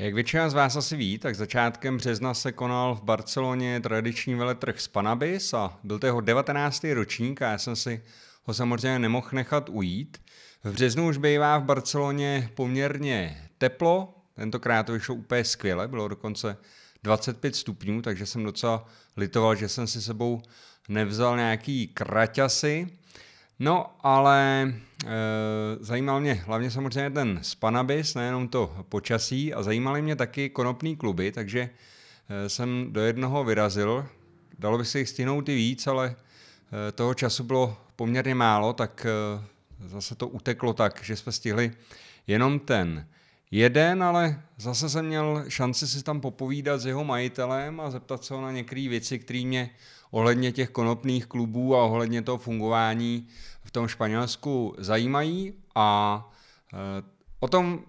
Jak většina z vás asi ví, tak začátkem března se konal v Barceloně tradiční veletrh Spanabis a byl to jeho 19. ročník a já jsem si ho samozřejmě nemohl nechat ujít. V březnu už bývá v Barceloně poměrně teplo, tentokrát to vyšlo úplně skvěle, bylo dokonce 25 stupňů, takže jsem docela litoval, že jsem si sebou nevzal nějaký kraťasy. No, ale e, zajímal mě hlavně samozřejmě ten spanabis, nejenom to počasí, a zajímaly mě taky konopný kluby, takže e, jsem do jednoho vyrazil. Dalo by se jich stihnout i víc, ale e, toho času bylo poměrně málo, tak e, zase to uteklo tak, že jsme stihli jenom ten jeden, ale zase jsem měl šanci si tam popovídat s jeho majitelem a zeptat se ho na některé věci, které mě ohledně těch konopných klubů a ohledně toho fungování v tom Španělsku zajímají a e, o tom,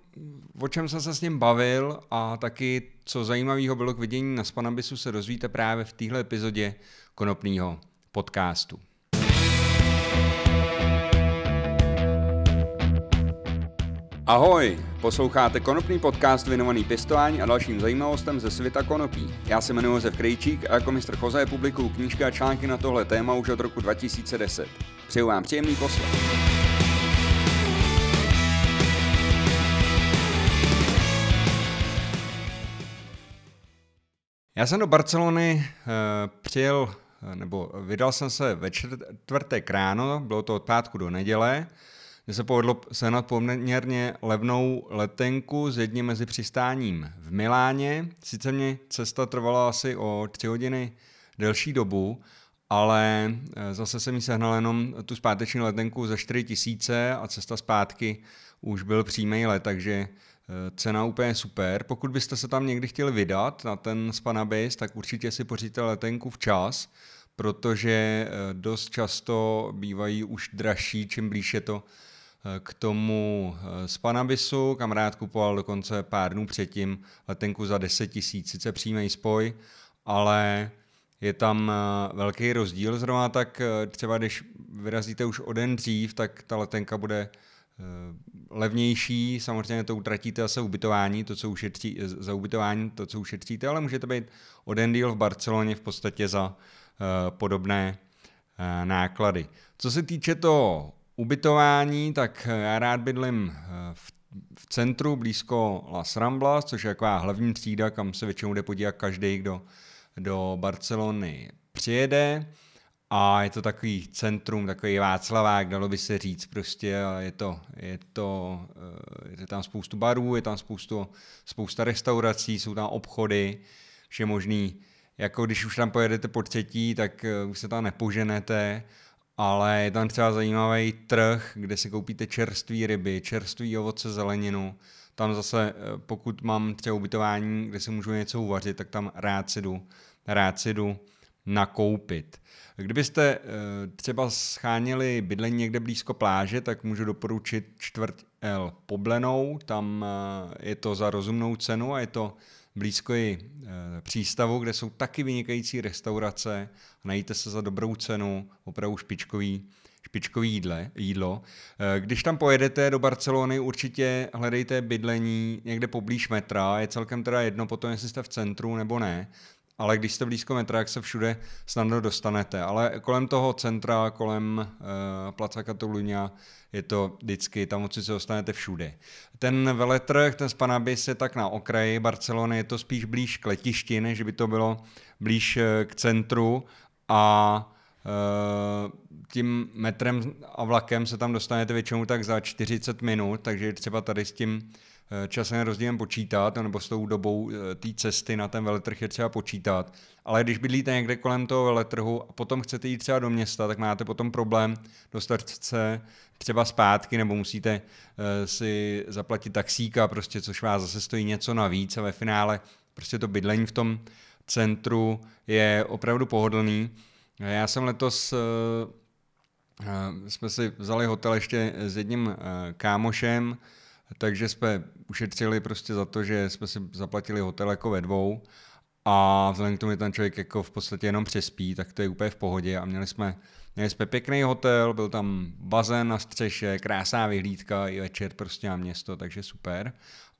o čem jsem se s ním bavil a taky, co zajímavého bylo k vidění na Spanabisu, se dozvíte právě v téhle epizodě konopného podcastu. Ahoj, posloucháte konopný podcast věnovaný pěstování a dalším zajímavostem ze světa konopí. Já se jmenuji Josef Krejčík a jako mistr Choze publikuju knížky a články na tohle téma už od roku 2010. Přeju vám příjemný poslech. Já jsem do Barcelony uh, přijel, nebo vydal jsem se ve čtvrtek ráno, bylo to od pátku do neděle, že se povedlo sehnat poměrně levnou letenku s jedním mezi přistáním v Miláně. Sice mě cesta trvala asi o tři hodiny delší dobu, ale eh, zase jsem mi sehnal jenom tu zpáteční letenku za 4 tisíce a cesta zpátky už byl přímý let, takže eh, cena úplně super. Pokud byste se tam někdy chtěli vydat na ten Spanabase, tak určitě si poříte letenku včas, protože eh, dost často bývají už dražší, čím blíž je to k tomu z Panabisu. Kamarád kupoval dokonce pár dnů předtím letenku za 10 tisíc, sice přímý spoj, ale je tam eh, velký rozdíl. Zrovna tak eh, třeba když vyrazíte už o den dřív, tak ta letenka bude eh, levnější, samozřejmě to utratíte zase ubytování, to, co ušetří, za ubytování, to, co ušetříte, ale můžete být o den díl v Barceloně v podstatě za podobné náklady. Co se týče toho ubytování, tak já rád bydlím v, v centru blízko Las Ramblas, což je taková hlavní třída, kam se většinou jde podívat každý, kdo do Barcelony přijede. A je to takový centrum, takový Václavák, dalo by se říct prostě, je to, je to, eh, je tam spoustu barů, je tam spoustu, spousta restaurací, jsou tam obchody, vše možný, jako když už tam pojedete po třetí, tak eh, už se tam nepoženete, ale je tam třeba zajímavý trh, kde si koupíte čerstvé ryby, čerstvé ovoce, zeleninu, tam zase, eh, pokud mám třeba ubytování, kde si můžu něco uvařit, tak tam rád si jdu rád si jdu nakoupit. Kdybyste eh, třeba scháněli bydlení někde blízko pláže, tak můžu doporučit čtvrt L Poblenou, tam eh, je to za rozumnou cenu a je to blízko i eh, přístavu, kde jsou taky vynikající restaurace, najíte se za dobrou cenu, opravdu špičkový, špičkový jídle, jídlo. Když tam pojedete do Barcelony, určitě hledejte bydlení někde poblíž metra, je celkem teda jedno potom, jestli jste v centru nebo ne, ale když jste blízko metra, jak se všude snadno dostanete. Ale kolem toho centra, kolem uh, Placa Catalunya, je to vždycky, tam moci se dostanete všude. Ten veletrh, ten Spanabis je tak na okraji Barcelony, je to spíš blíž k letišti, než by to bylo blíž eh, k centru a uh, tím metrem a vlakem se tam dostanete většinou tak za 40 minut, takže třeba tady s tím Eh, časem rozdílem počítat, nebo s tou dobou eh, té cesty na ten veletrh je třeba počítat. Ale když bydlíte někde kolem toho veletrhu a potom chcete jít třeba do města, tak máte potom problém dostat se třeba zpátky, nebo musíte uh, si zaplatit taxíka, prostě, což vás zase stojí něco navíc a ve finále prostě to bydlení v tom centru je opravdu pohodlný. Já jsem letos jsme si vzali hotel ještě s jedním kámošem, takže jsme ušetřili prostě za to, že jsme si zaplatili hotel jako ve dvou a vzhledem k tomu, že ten člověk jako v podstatě jenom přespí, tak to je úplně v pohodě a měli jsme, měli jsme pěkný hotel, byl tam bazén na střeše, krásná vyhlídka i večer prostě na město, takže super.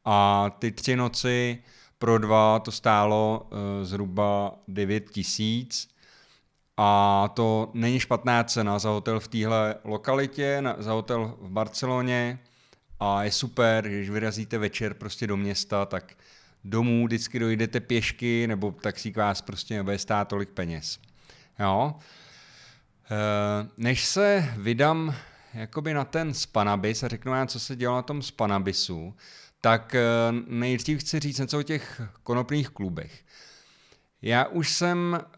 a ty tři noci pro dva to stálo uh, zhruba 9 tisíc a to není špatná cena za hotel v téhle lokalitě, na, za hotel v Barceloně a je super, že když vyrazíte večer prostě do města, tak domů vždycky dojdete pěšky nebo taxík vás prostě nebude stát tolik peněz. Jo? Eh, než se vydám jakoby na ten Spanabis a řeknu vám, co se dělo na tom Spanabisu, tak eh, nejdřív chci říct něco o těch konopných klubech. Já už jsem eh,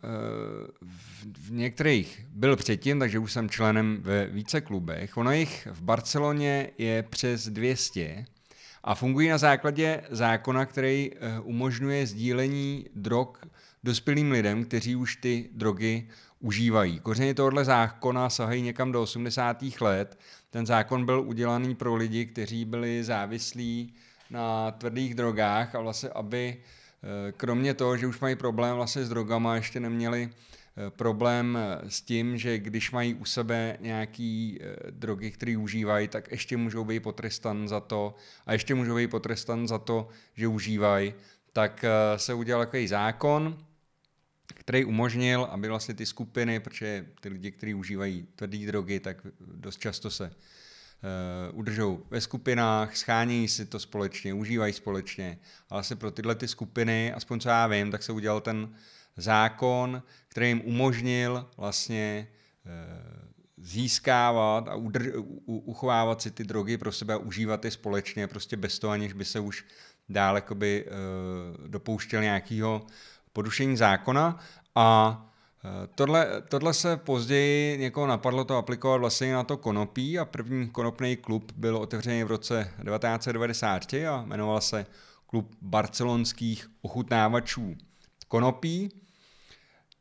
v některých byl předtím, takže už jsem členem ve více klubech. Ono jich v Barceloně je přes 200 a fungují na základě zákona, který umožňuje sdílení drog dospělým lidem, kteří už ty drogy užívají. Kořeny tohoto zákona sahají někam do 80. let. Ten zákon byl udělaný pro lidi, kteří byli závislí na tvrdých drogách a vlastně, aby eh, kromě toho, že už mají problém vlastně s drogama, ještě neměli eh, problém eh, s tím, že když mají u sebe nějaký drogy, které užívají, tak ještě můžou být potrestan za to a ještě můžou být potrestan za to, že užívají, tak se udělal takový zákon, který umožnil, aby vlastně ty skupiny, protože ty lidi, kteří užívají tvrdé drogy, tak dost často se udržou ve skupinách, schánějí si to společně, užívají společně. Ale vlastně pro tyhle ty skupiny, aspoň co já vím, tak se udělal ten zákon, který jim umožnil vlastně uh, získávat a udrž, u, uchovávat si ty drogy pro sebe a užívat je společně, prostě bez toho, aniž by se už dál jakoby, uh, dopouštěl nějakého porušení zákona a e, Tohle, tohle se později někoho napadlo to aplikovat vlastně na to konopí a první konopný klub byl otevřený v roce 1993 a jmenoval se Klub barcelonských ochutnávačů konopí.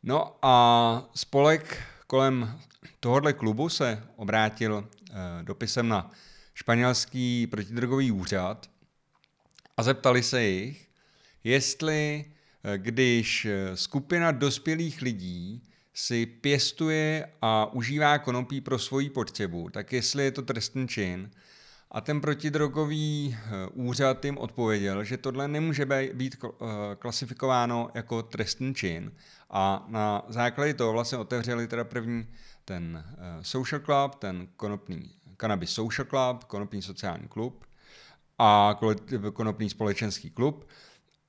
No a spolek kolem tohohle klubu se obrátil eh, dopisem na španělský protidrogový úřad a zeptali se jich, jestli Eh, když eh, skupina dospělých lidí si pěstuje a užívá konopí pro svoji potřebu, tak jestli je to trestný čin. A ten protidrogový eh, úřad jim odpověděl, že tohle nemůže být klasifikováno jako trestný čin. A na základě toho vlastně otevřeli teda první ten social club, ten konopný Cannabis Social Club, konopný sociální klub a konopný společenský klub.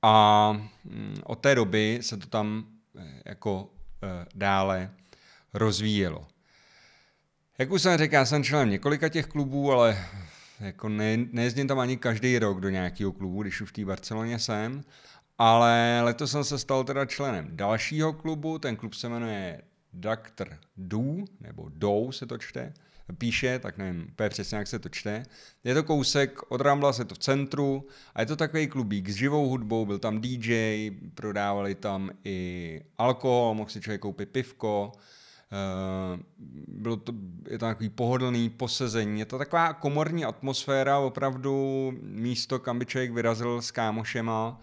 A mm, od té doby se to tam eh, jako eh, dále rozvíjelo. Jak už jsem řekl, já jsem členem několika těch klubů, ale jako ne, nejezdím tam ani každý rok do nějakého klubu, když už v té Barceloně jsem, ale letos jsem se stal teda členem dalšího klubu, ten klub se jmenuje Dr. Du, nebo Dou se to čte, píše, tak nevím úplně přesně, jak se to čte. Je to kousek od Rambla, je to v centru a je to takový klubík s živou hudbou, byl tam DJ, prodávali tam i alkohol, mohl si člověk koupit pivko, Uh, bylo to, je to takový pohodlný posezení, je to taková komorní atmosféra, opravdu místo, kam by člověk vyrazil s kámošema,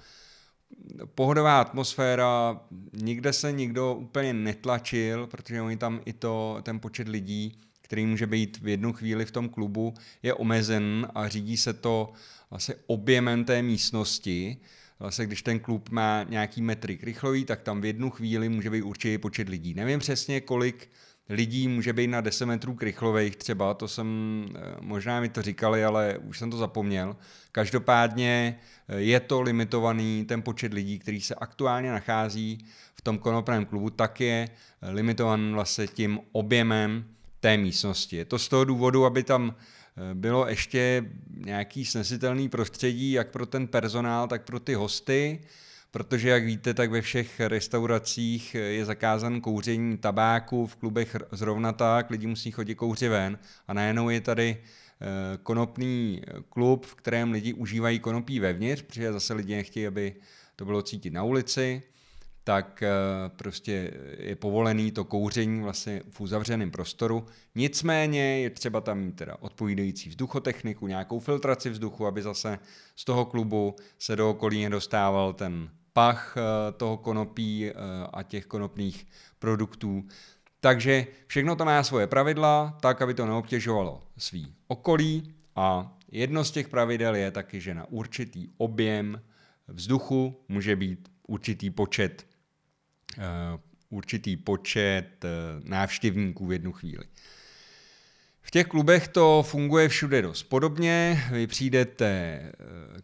pohodová atmosféra, nikde se nikdo úplně netlačil, protože oni tam i to, ten počet lidí který může být v jednu chvíli v tom klubu, je omezen a řídí se to vlastně objemem té místnosti. Vlastně, když ten klub má nějaký metry krychlový, tak tam v jednu chvíli může být určitý počet lidí. Nevím přesně, kolik lidí může být na 10 metrů krychlových třeba, to jsem, eh, možná mi to říkali, ale už jsem to zapomněl. Každopádně eh, je to limitovaný, ten počet lidí, který se aktuálně nachází v tom konopném klubu, tak je eh, limitovaný vlastně tím objemem té místnosti. Je to z toho důvodu, aby tam eh, bylo ještě nějaký snesitelný prostředí, jak pro ten personál, tak pro ty hosty, protože jak víte, tak ve všech restauracích eh, je zakázan kouření tabáku, v klubech zrovna tak, lidi musí chodit kouři ven a najednou je tady eh, konopný klub, v kterém lidi užívají konopí vevnitř, protože zase lidi nechtějí, aby to bylo cítit na ulici, tak eh, prostě je povolený to kouření vlastně v uzavřeném prostoru. Nicméně je třeba tam mít teda odpovídající vzduchotechniku, nějakou filtraci vzduchu, aby zase z toho klubu se do okolí nedostával ten pach eh, toho konopí eh, a těch konopných produktů. Takže všechno to má svoje pravidla, tak, aby to neobtěžovalo svý okolí a jedno z těch pravidel je taky, že na určitý objem vzduchu může být určitý počet, určitý počet uh, návštěvníků v jednu chvíli. V těch klubech to funguje všude dost podobně. Vy přijdete eh,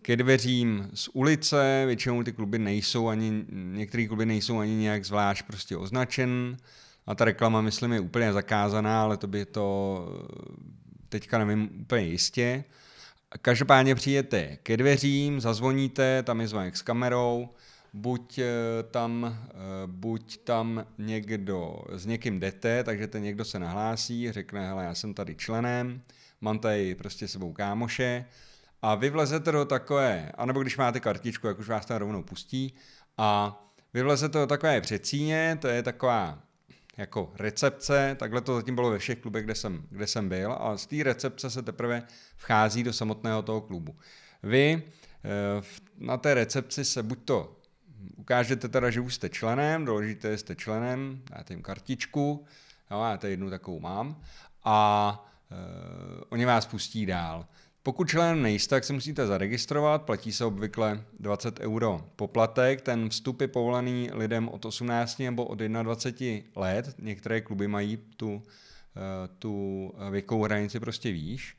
ke dveřím z ulice, většinou ty kluby nejsou ani, některé kluby nejsou ani nějak zvlášť prostě označen. A ta reklama, myslím, je úplně zakázaná, ale to by to teďka nevím úplně jistě. Každopádně přijete ke dveřím, zazvoníte, tam je zvonek s kamerou, buď eh, tam, eh, buď tam někdo, s někým jdete, takže ten někdo se nahlásí, řekne, hele, já jsem tady členem, mám tady prostě sebou kámoše a vy vlezete do takové, anebo když máte kartičku, jak už vás tam rovnou pustí, a vy vlezete do takové předsíně, to je taková jako recepce, takhle to zatím bylo ve všech klubech, kde jsem, kde jsem byl, a z té recepce se teprve vchází do samotného toho klubu. Vy eh, na té recepci se buď to ukážete teda, že už jste členem, doložíte, že jste členem, dáte jim kartičku, jo, já tady jednu takovou mám, a e, oni vás pustí dál. Pokud členem nejste, tak se musíte zaregistrovat, platí se obvykle 20 euro poplatek, ten vstup je povolený lidem od 18 nebo od 21 let, některé kluby mají tu, eh, tu věkovou hranici prostě výš.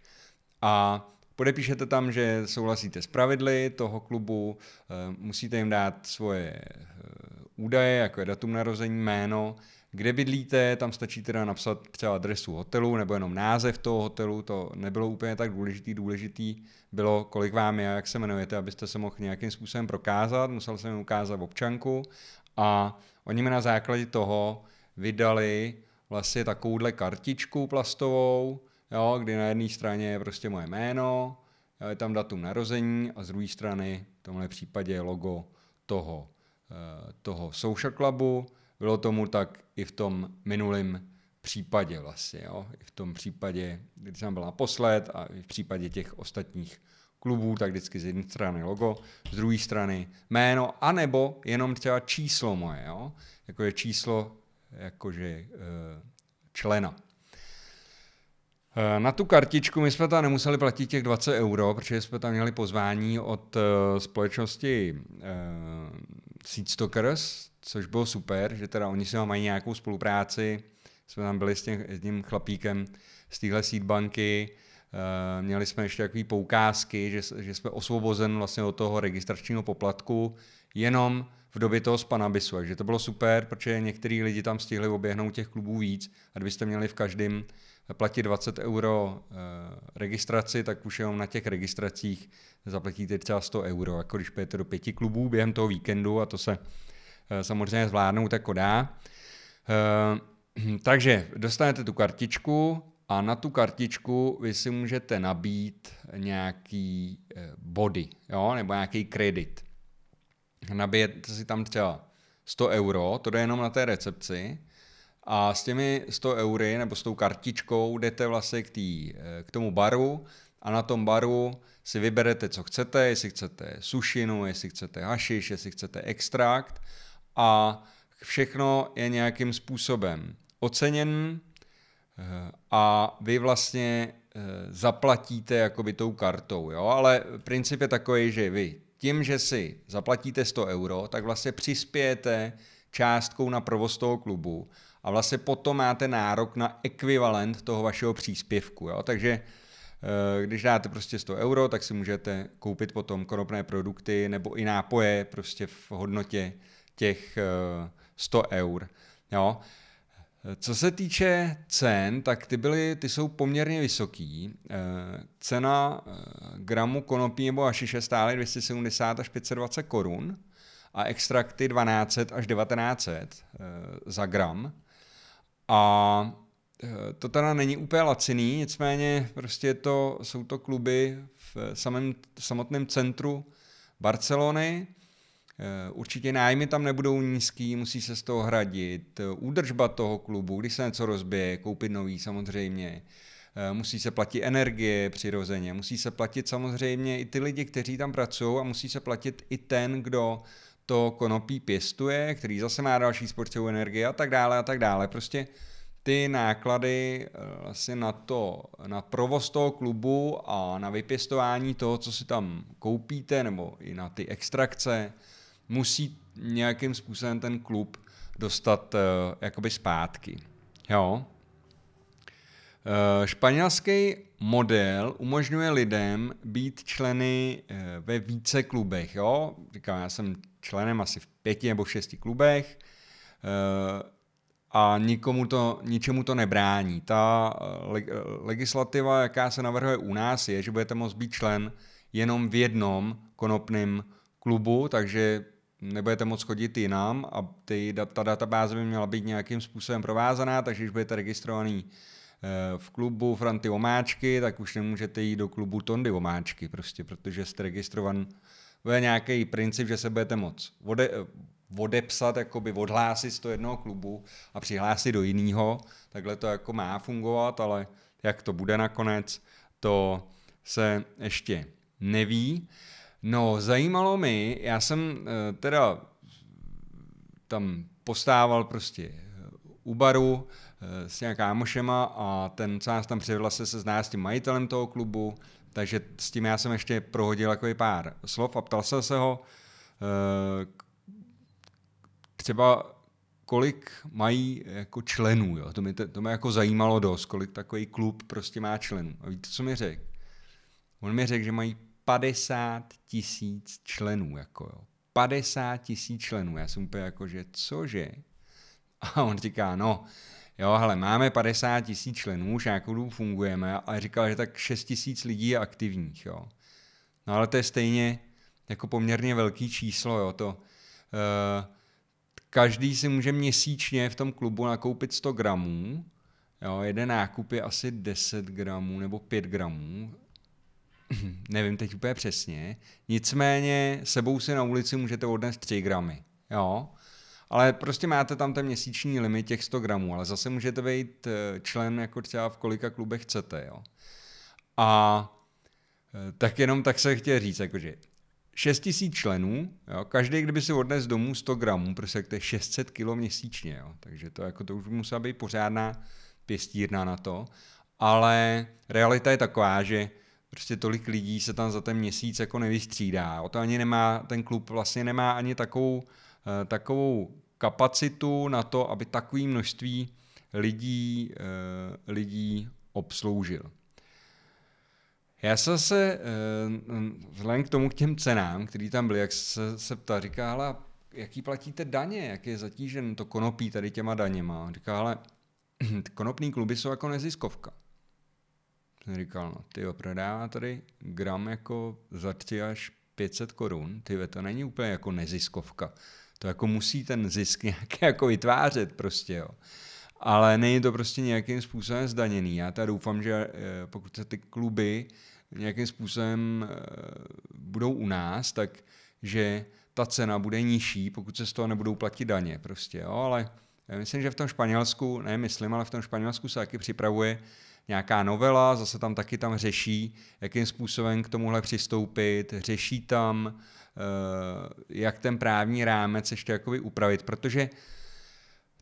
A Podepíšete tam, že souhlasíte s pravidly toho klubu, eh, musíte jim dát svoje eh, údaje, jako je datum narození, jméno, kde bydlíte, tam stačí teda napsat třeba adresu hotelu nebo jenom název toho hotelu, to nebylo úplně tak důležitý, důležitý bylo, kolik vám je a jak se jmenujete, abyste se mohl nějakým způsobem prokázat, musel jsem jim ukázat občanku a oni mi na základě toho vydali vlastně takovouhle kartičku plastovou, jo, kdy na jedné straně je prostě moje jméno, je tam datum narození a z druhé strany v tomhle případě je logo toho, eh, toho social clubu. Bylo tomu tak i v tom minulém případě vlastně, jo? i v tom případě, kdy jsem byl naposled a i v případě těch ostatních klubů, tak vždycky z jedné strany logo, z druhé strany jméno, anebo jenom třeba číslo moje, jo? jako je číslo jakože e, člena. Eh, na tu kartičku my jsme tam nemuseli platit těch 20 euro, protože jsme tam měli pozvání od uh, společnosti uh, Seedstockers, což bylo super, že teda oni si mají nějakou spolupráci. Jsme tam byli s tím, s tím chlapíkem z téhle seedbanky, měli jsme ještě takové poukázky, že, že jsme osvobozen vlastně od toho registračního poplatku jenom v době toho spanabisu, takže to bylo super, protože některý lidi tam stihli oběhnout těch klubů víc a kdybyste měli v každém platit 20 euro eh, registraci, tak už jenom na těch registracích zaplatíte třeba 100 euro, jako když půjdete do pěti klubů během toho víkendu a to se eh, samozřejmě zvládnout jako dá. Eh, takže dostanete tu kartičku a na tu kartičku vy si můžete nabít nějaký body, jo, nebo nějaký kredit. Nabijete si tam třeba 100 euro, to jde jenom na té recepci, a s těmi 100 eury nebo s tou kartičkou jdete vlastně k, tý, eh, k tomu baru a na tom baru si vyberete, co chcete, jestli chcete sušinu, jestli chcete hašiš, jestli chcete extrakt a všechno je nějakým způsobem oceněn eh, a vy vlastně eh, zaplatíte jakoby tou kartou, jo? ale princip je takový, že vy tím, že si zaplatíte 100 euro, tak vlastně přispějete částkou na provoz toho klubu a vlastně potom máte nárok na ekvivalent toho vašeho příspěvku. Jo? Takže eh, když dáte prostě 100 euro, tak si můžete koupit potom konopné produkty nebo i nápoje prostě v hodnotě těch 100 eh, eur. Jo? Co se týče cen, tak ty, byly, ty jsou poměrně vysoký. Eh, cena gramu konopí nebo ašiše stály 270 až 520 korun a extrakty 1200 až 1900 za gram. A eh, to teda není úplně laciný, nicméně prostě to, jsou to kluby v samém, samotném centru Barcelony. Eh, určitě nájmy tam nebudou nízký, musí se z toho hradit. Údržba toho klubu, když se něco rozbije, koupit nový samozřejmě. Eh, musí se platit energie přirozeně, musí se platit samozřejmě i ty lidi, kteří tam pracují a musí se platit i ten, kdo to konopí pěstuje, který zase má další spotřebu energie a tak dále a tak dále. Prostě ty náklady vlastně na to, na provoz toho klubu a na vypěstování toho, co si tam koupíte, nebo i na ty extrakce, musí nějakým způsobem ten klub dostat uh, jakoby zpátky. Jo. Uh, španělský model umožňuje lidem být členy uh, ve více klubech. Jo? Říkám, já jsem členem asi v pěti nebo v šesti klubech. Uh, a nikomu to, ničemu to nebrání. Ta legislativa, jaká se navrhuje u nás, je, že budete moct být člen jenom v jednom konopném klubu, takže nebudete moct chodit jinam a ty, ta databáze by měla být nějakým způsobem provázaná, takže když budete registrovaný eh, v klubu Franty Omáčky, tak už nemůžete jít do klubu Tondy Omáčky, prostě, protože jste registrovan bude nějaký princip, že se budete moc ode, odepsat, jakoby odhlásit z toho jednoho klubu a přihlásit do jiného. Takhle to jako má fungovat, ale jak to bude nakonec, to se ještě neví. No, zajímalo mi, já jsem eh, teda tam postával prostě u baru eh, s nějaká kámošema a ten, co nás tam přivedl, se zná s tím majitelem toho klubu, takže s tím já jsem ještě prohodil jako pár slov a ptal jsem se ho, eh, třeba kolik mají jako členů, jo? To, mě, to mě jako zajímalo dost, kolik takový klub prostě má členů. A víte, co mi řekl? On mi řekl, že mají 50 tisíc členů, jako jo. 50 tisíc členů. Já jsem úplně jako, že cože? A on říká, no, jo, hele, máme 50 tisíc členů, dobu fungujeme, ale říkal, že tak 6 tisíc lidí je aktivních, jo. No ale to je stejně jako poměrně velký číslo, jo, to, uh, každý si může měsíčně v tom klubu nakoupit 100 gramů, jo, jeden nákup je asi 10 gramů nebo 5 gramů, nevím teď úplně přesně, nicméně sebou si na ulici můžete odnést 3 gramy, jo, ale prostě máte tam ten měsíční limit těch 100 gramů, ale zase můžete být eh, člen jako třeba v kolika klubech chcete, jo. A eh, tak jenom tak se chtěl říct, jakože 6 tisíc členů, jo, každý, kdyby si odnes domů 100 gramů, prostě to je 600 kg měsíčně, jo, takže to, jako, to už musela být pořádná pěstírna na to, ale realita je taková, že prostě tolik lidí se tam za ten měsíc jako nevystřídá. O to ani nemá, ten klub vlastně nemá ani takovou, uh, takovou kapacitu na to, aby takové množství lidí, uh, lidí obsloužil. Já jsem se, eh, vzhledem k tomu, k těm cenám, který tam byly, jak se, se ptá, říká, ale jaký platíte daně, jak je zatížen to konopí tady těma daněma. Říká, ale konopní kluby jsou jako neziskovka. Jsem říkal, no ty prodává tady gram jako za 3 až 500 korun, ty to není úplně jako neziskovka. To jako musí ten zisk nějak jako vytvářet prostě, jo. Ale není to prostě nějakým způsobem zdaněný. Já teda doufám, že eh, pokud se ty kluby nějakým způsobem eh, budou u nás, tak že ta cena bude nižší, pokud se z toho nebudou platit daně prostě, jo, ale myslím, že v tom Španělsku, ne myslím, ale v tom Španělsku se taky připravuje nějaká novela, zase tam taky tam řeší, jakým způsobem k tomuhle přistoupit, řeší tam, eh, jak ten právní rámec ještě jakoby upravit, protože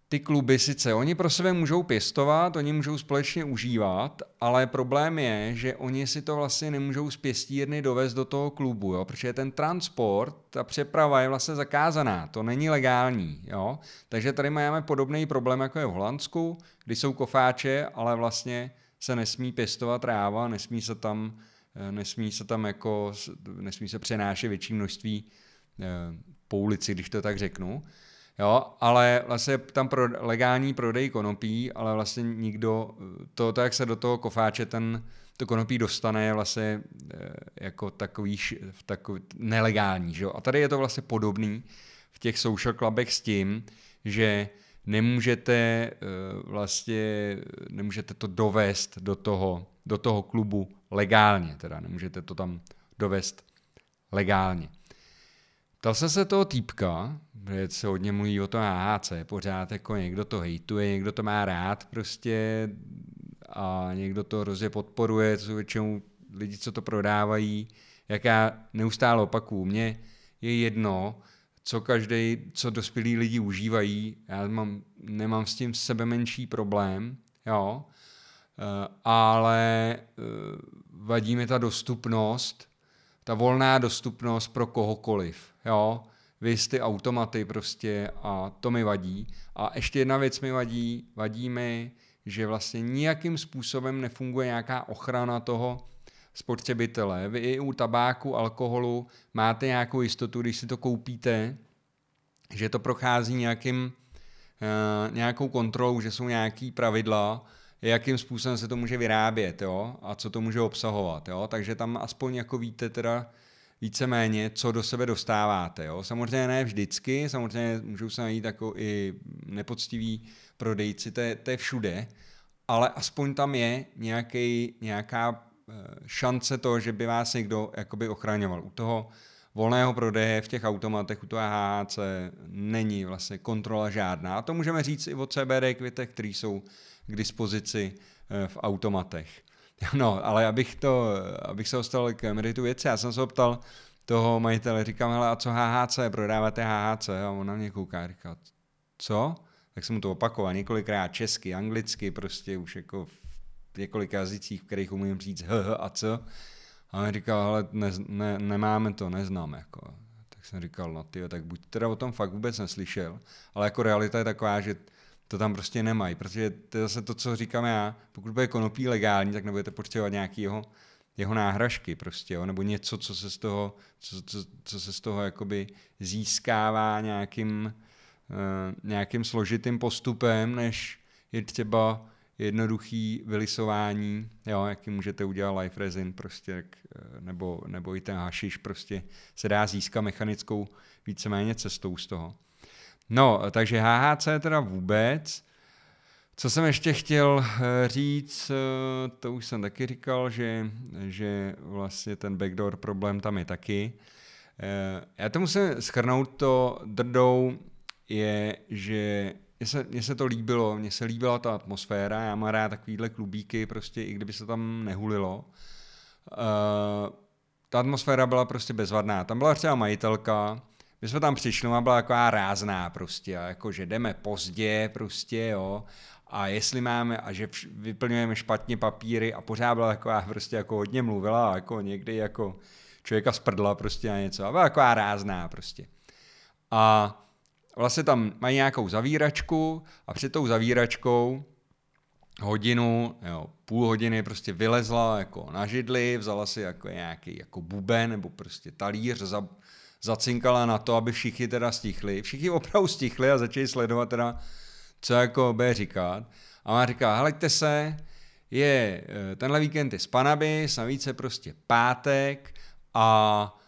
ty kluby sice, oni pro sebe můžou pěstovat, oni můžou společně užívat, ale problém je, že oni si to vlastně nemůžou z pěstírny dovést do toho klubu, jo? protože ten transport, ta přeprava je vlastně zakázaná, to není legální. Jo? Takže tady máme podobný problém, jako je v Holandsku, kdy jsou kofáče, ale vlastně se nesmí pěstovat tráva, nesmí se tam, eh, nesmí se tam jako, nesmí se přenášet větší množství eh, po ulici, když to tak řeknu. Jo, ale vlastně tam pro legální prodej konopí, ale vlastně nikdo, to, to, jak se do toho kofáče ten, to konopí dostane, je vlastně eh, jako takový, takový nelegální. Že? A tady je to vlastně podobný v těch social clubech s tím, že nemůžete eh, vlastně, nemůžete to dovést do toho, do toho klubu legálně, teda nemůžete to tam dovést legálně. Ptal jsem se toho týpka, protože se hodně mluví o tom AHC, pořád jako někdo to hejtuje, někdo to má rád prostě a někdo to hrozně podporuje, jsou většinou lidi, co to prodávají, jak já neustále opakuju, mně je jedno, co každý, co dospělí lidi užívají. Já mám, nemám s tím sebe menší problém, jo, eh, ale eh, vadí mi ta dostupnost, ta volná dostupnost pro kohokoliv, jo. Vy ty automaty prostě a to mi vadí. A ještě jedna věc mi vadí, vadí mi, že vlastně nějakým způsobem nefunguje nějaká ochrana toho spotřebitele. Vy i u tabáku, alkoholu máte nějakou jistotu, když si to koupíte, že to prochází nějakým, uh, nějakou kontrolou, že jsou nějaký pravidla, jakým způsobem se to může vyrábět jo? a co to může obsahovat. Jo? Takže tam aspoň jako víte teda víceméně, co do sebe dostáváte. Jo? Samozřejmě ne vždycky, samozřejmě můžou se najít jako i nepoctiví prodejci, to je, to je všude, ale aspoň tam je nějaký, nějaká eh, šance toho, že by vás někdo jakoby ochraňoval. U toho volného prodeje v těch automatech, u toho HHC není vlastně kontrola žádná. A to můžeme říct i o CBD kvitech, které jsou k dispozici eh, v automatech. No, ale abych, to, abych se dostal k meritu věci, já jsem se optal toho majitele, říkám, hele, a co HHC, prodáváte HHC? A on na mě kouká, říká, co? Tak jsem mu to opakoval několikrát česky, anglicky, prostě už jako několika jazycích, v kterých umím říct h, a co. A on říkal, ale ne, ne, nemáme to, neznám. Jako. Tak jsem říkal, no ty, tak buď teda o tom fakt vůbec neslyšel, ale jako realita je taková, že to tam prostě nemají, protože to je zase to, co říkám já, pokud bude konopí legální, tak nebudete potřebovat nějaký jeho, jeho náhražky prostě, jo? nebo něco, co se z toho, co, co, co se z toho jakoby získává nějakým, uh, nějakým složitým postupem, než je třeba jednoduchý vylisování, jo, jaký můžete udělat life resin prostě, eh, nebo, nebo i ten hašiš prostě se dá získat mechanickou víceméně cestou z toho. No, takže HHC teda vůbec. Co jsem ještě chtěl eh, říct, eh, to už jsem taky říkal, že, že vlastně ten backdoor problém tam je taky. Já to musím schrnout to drdou, je, že mně se, mně se to líbilo, mně se líbila ta atmosféra, já mám rád takovýhle klubíky, prostě i kdyby se tam nehulilo. Uh, ta atmosféra byla prostě bezvadná. Tam byla třeba majitelka, my jsme tam přišli, a byla taková rázná prostě, a jako, že jdeme pozdě prostě, jo, a jestli máme, a že vyplňujeme špatně papíry a pořád byla taková prostě jako hodně mluvila, jako někdy jako člověka sprdla prostě a něco, a byla taková rázná prostě. A vlastně tam mají nějakou zavíračku a před tou zavíračkou hodinu, jo, půl hodiny prostě vylezla jako na židli, vzala si jako nějaký jako buben nebo prostě talíř, za, zacinkala na to, aby všichni teda stichli. Všichni opravdu stichli a začali sledovat teda, co jako bude říkat. A má říká, hleďte se, je, eh, tenhle víkend je Spanaby, navíc je prostě pátek a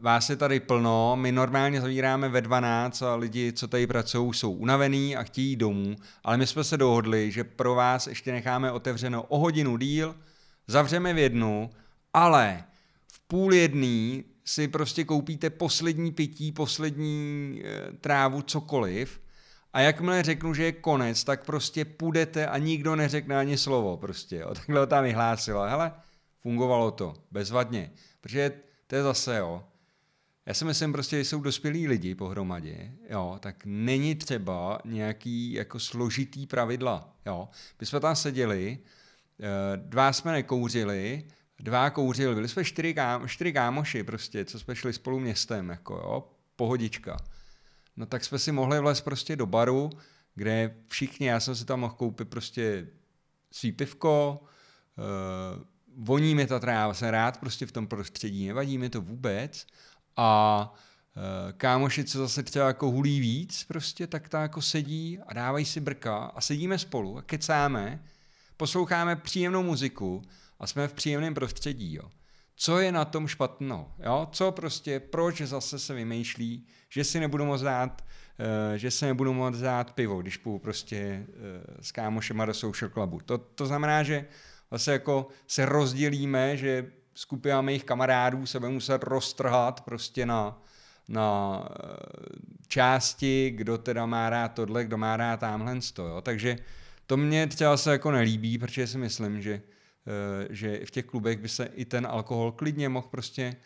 vás je tady plno, my normálně zavíráme ve 12 a lidi, co tady pracují, jsou unavený a chtějí domů, ale my jsme se dohodli, že pro vás ještě necháme otevřeno o hodinu díl, zavřeme v jednu, ale v půl jedný si prostě koupíte poslední pití, poslední e, trávu, cokoliv a jakmile řeknu, že je konec, tak prostě půjdete a nikdo neřekne ani slovo prostě. Jo. Takhle tam vyhlásila. Hele, fungovalo to, bezvadně. Protože to je zase, jo. Já si myslím prostě, že jsou dospělí lidi pohromadě, jo, tak není třeba nějaký jako složitý pravidla, jo. My jsme tam seděli, eh, dva jsme nekouřili, dva kouřili, byli jsme čtyři, kámo, čtyři kámoši prostě, co jsme šli spolu městem, jako jo, pohodička. No tak jsme si mohli vlézt prostě do baru, kde všichni, já jsem si tam mohl koupit prostě svý pivko, uh, voní mi ta tráva, jsem rád prostě v tom prostředí, nevadí mi to vůbec a e, kámoši, co zase třeba jako hulí víc, prostě tak ta jako sedí a dávají si brka a sedíme spolu a kecáme, posloucháme příjemnou muziku a jsme v příjemném prostředí, jo. Co je na tom špatno, jo? Co prostě, proč zase se vymýšlí, že si nebudu moct dát, uh, že se nebudu moct dát pivo, když půjdu prostě uh, s kámošema do social clubu. To, to znamená, že zase jako se rozdělíme, že skupina mých kamarádů se bude muset roztrhat prostě na, na eh, části, kdo teda má rád tohle, kdo má rád tamhle jo. Takže to mě třeba se jako nelíbí, protože si myslím, že, eh, že v těch klubech by se i ten alkohol klidně mohl prostě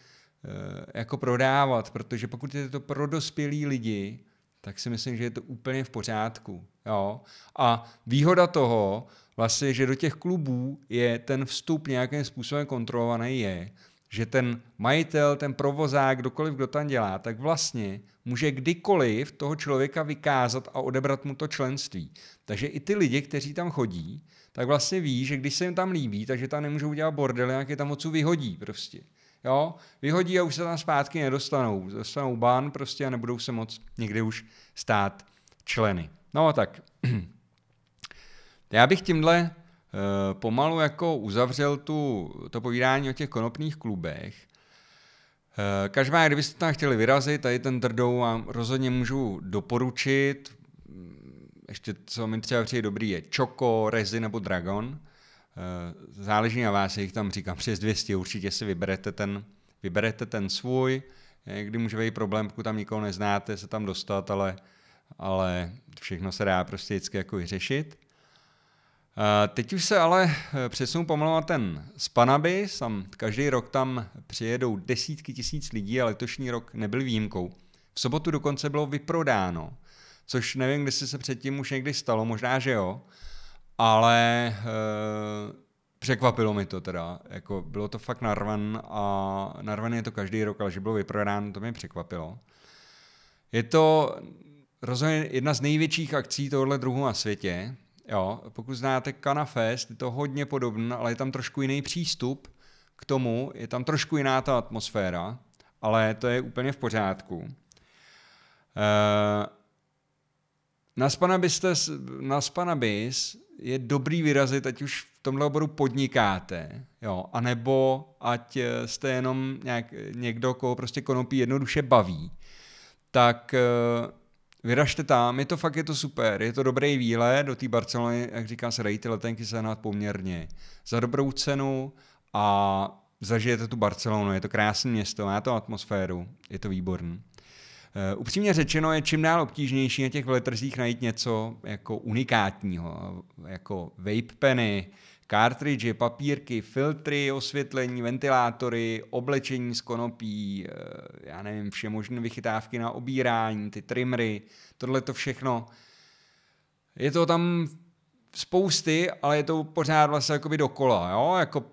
jako prodávat, protože pokud je to pro dospělí lidi, tak si myslím, že je to úplně v pořádku. Jo? A výhoda toho, vlastně, že do těch klubů je ten vstup nějakým způsobem kontrolovaný, je, že ten majitel, ten provozák, kdokoliv, kdo tam dělá, tak vlastně může kdykoliv toho člověka vykázat a odebrat mu to členství. Takže i ty lidi, kteří tam chodí, tak vlastně ví, že když se jim tam líbí, takže tam nemůžou dělat bordel, jak je tam moc vyhodí prostě. Jo, vyhodí a už se tam zpátky nedostanou. Dostanou bán prostě a nebudou se moc někdy už stát členy. No tak, já bych tímhle uh, pomalu jako uzavřel tu, to povídání o těch konopných klubech. Uh, každá, kdybyste tam chtěli vyrazit, tady ten Drdou vám rozhodně můžu doporučit. Ještě co mi třeba přijde dobrý je Choco, Rezi nebo Dragon. Eh, záleží na vás, jich tam říkám přes 200, určitě si vyberete ten, vyberete ten svůj, kdy může být problém, pokud tam nikoho neznáte, se tam dostat, ale, ale všechno se dá prostě vždycky jako vyřešit. Eh, teď už se ale eh, přesunu pomalu na ten Spanabis, tam každý rok tam přijedou desítky tisíc lidí a letošní rok nebyl výjimkou. V sobotu dokonce bylo vyprodáno, což nevím, jestli se předtím už někdy stalo, možná, že jo, ale e, překvapilo mi to teda, jako bylo to fakt narvan a narvan je to každý rok, ale že bylo vyprodáno, to mě překvapilo. Je to rozhodně jedna z největších akcí tohohle druhu na světě, jo, pokud znáte Kana Fest, je to hodně podobné, ale je tam trošku jiný přístup k tomu, je tam trošku jiná ta atmosféra, ale to je úplně v pořádku. E, na Spanabis, na Spanabis je dobrý vyrazit, ať už v tomhle oboru podnikáte, jo, anebo ať eh, jste jenom nějak, někdo, koho prostě konopí jednoduše baví, tak uh, vyražte tam, je to fakt, je to super, je to dobrý výlet do té Barcelony, jak říká se, dají ty letenky sehnat poměrně za dobrou cenu a zažijete tu Barcelonu, je to krásné město, má to atmosféru, je to výborný. Uh, upřímně řečeno je čím dál obtížnější na těch veletrzích najít něco jako unikátního, jako vape peny, cartridge, papírky, filtry, osvětlení, ventilátory, oblečení z konopí, uh, já nevím, vše možné vychytávky na obírání, ty trimry, tohle to všechno. Je to tam spousty, ale je to pořád vlastně jakoby dokola, jo, jako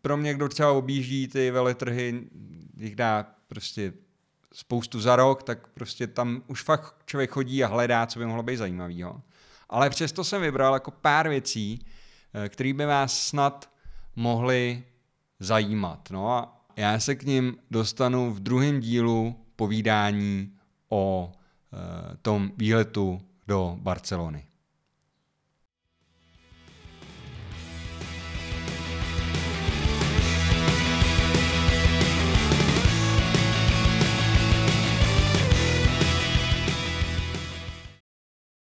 pro mě, kdo třeba objíždí ty veletrhy, jich dá prostě spoustu za rok, tak prostě tam už fakt člověk chodí a hledá, co by mohlo být zajímavého. Ale přesto jsem vybral jako pár věcí, eh, které by vás snad mohly zajímat. No a já se k ním dostanu v druhém dílu povídání o e, tom výletu do Barcelony.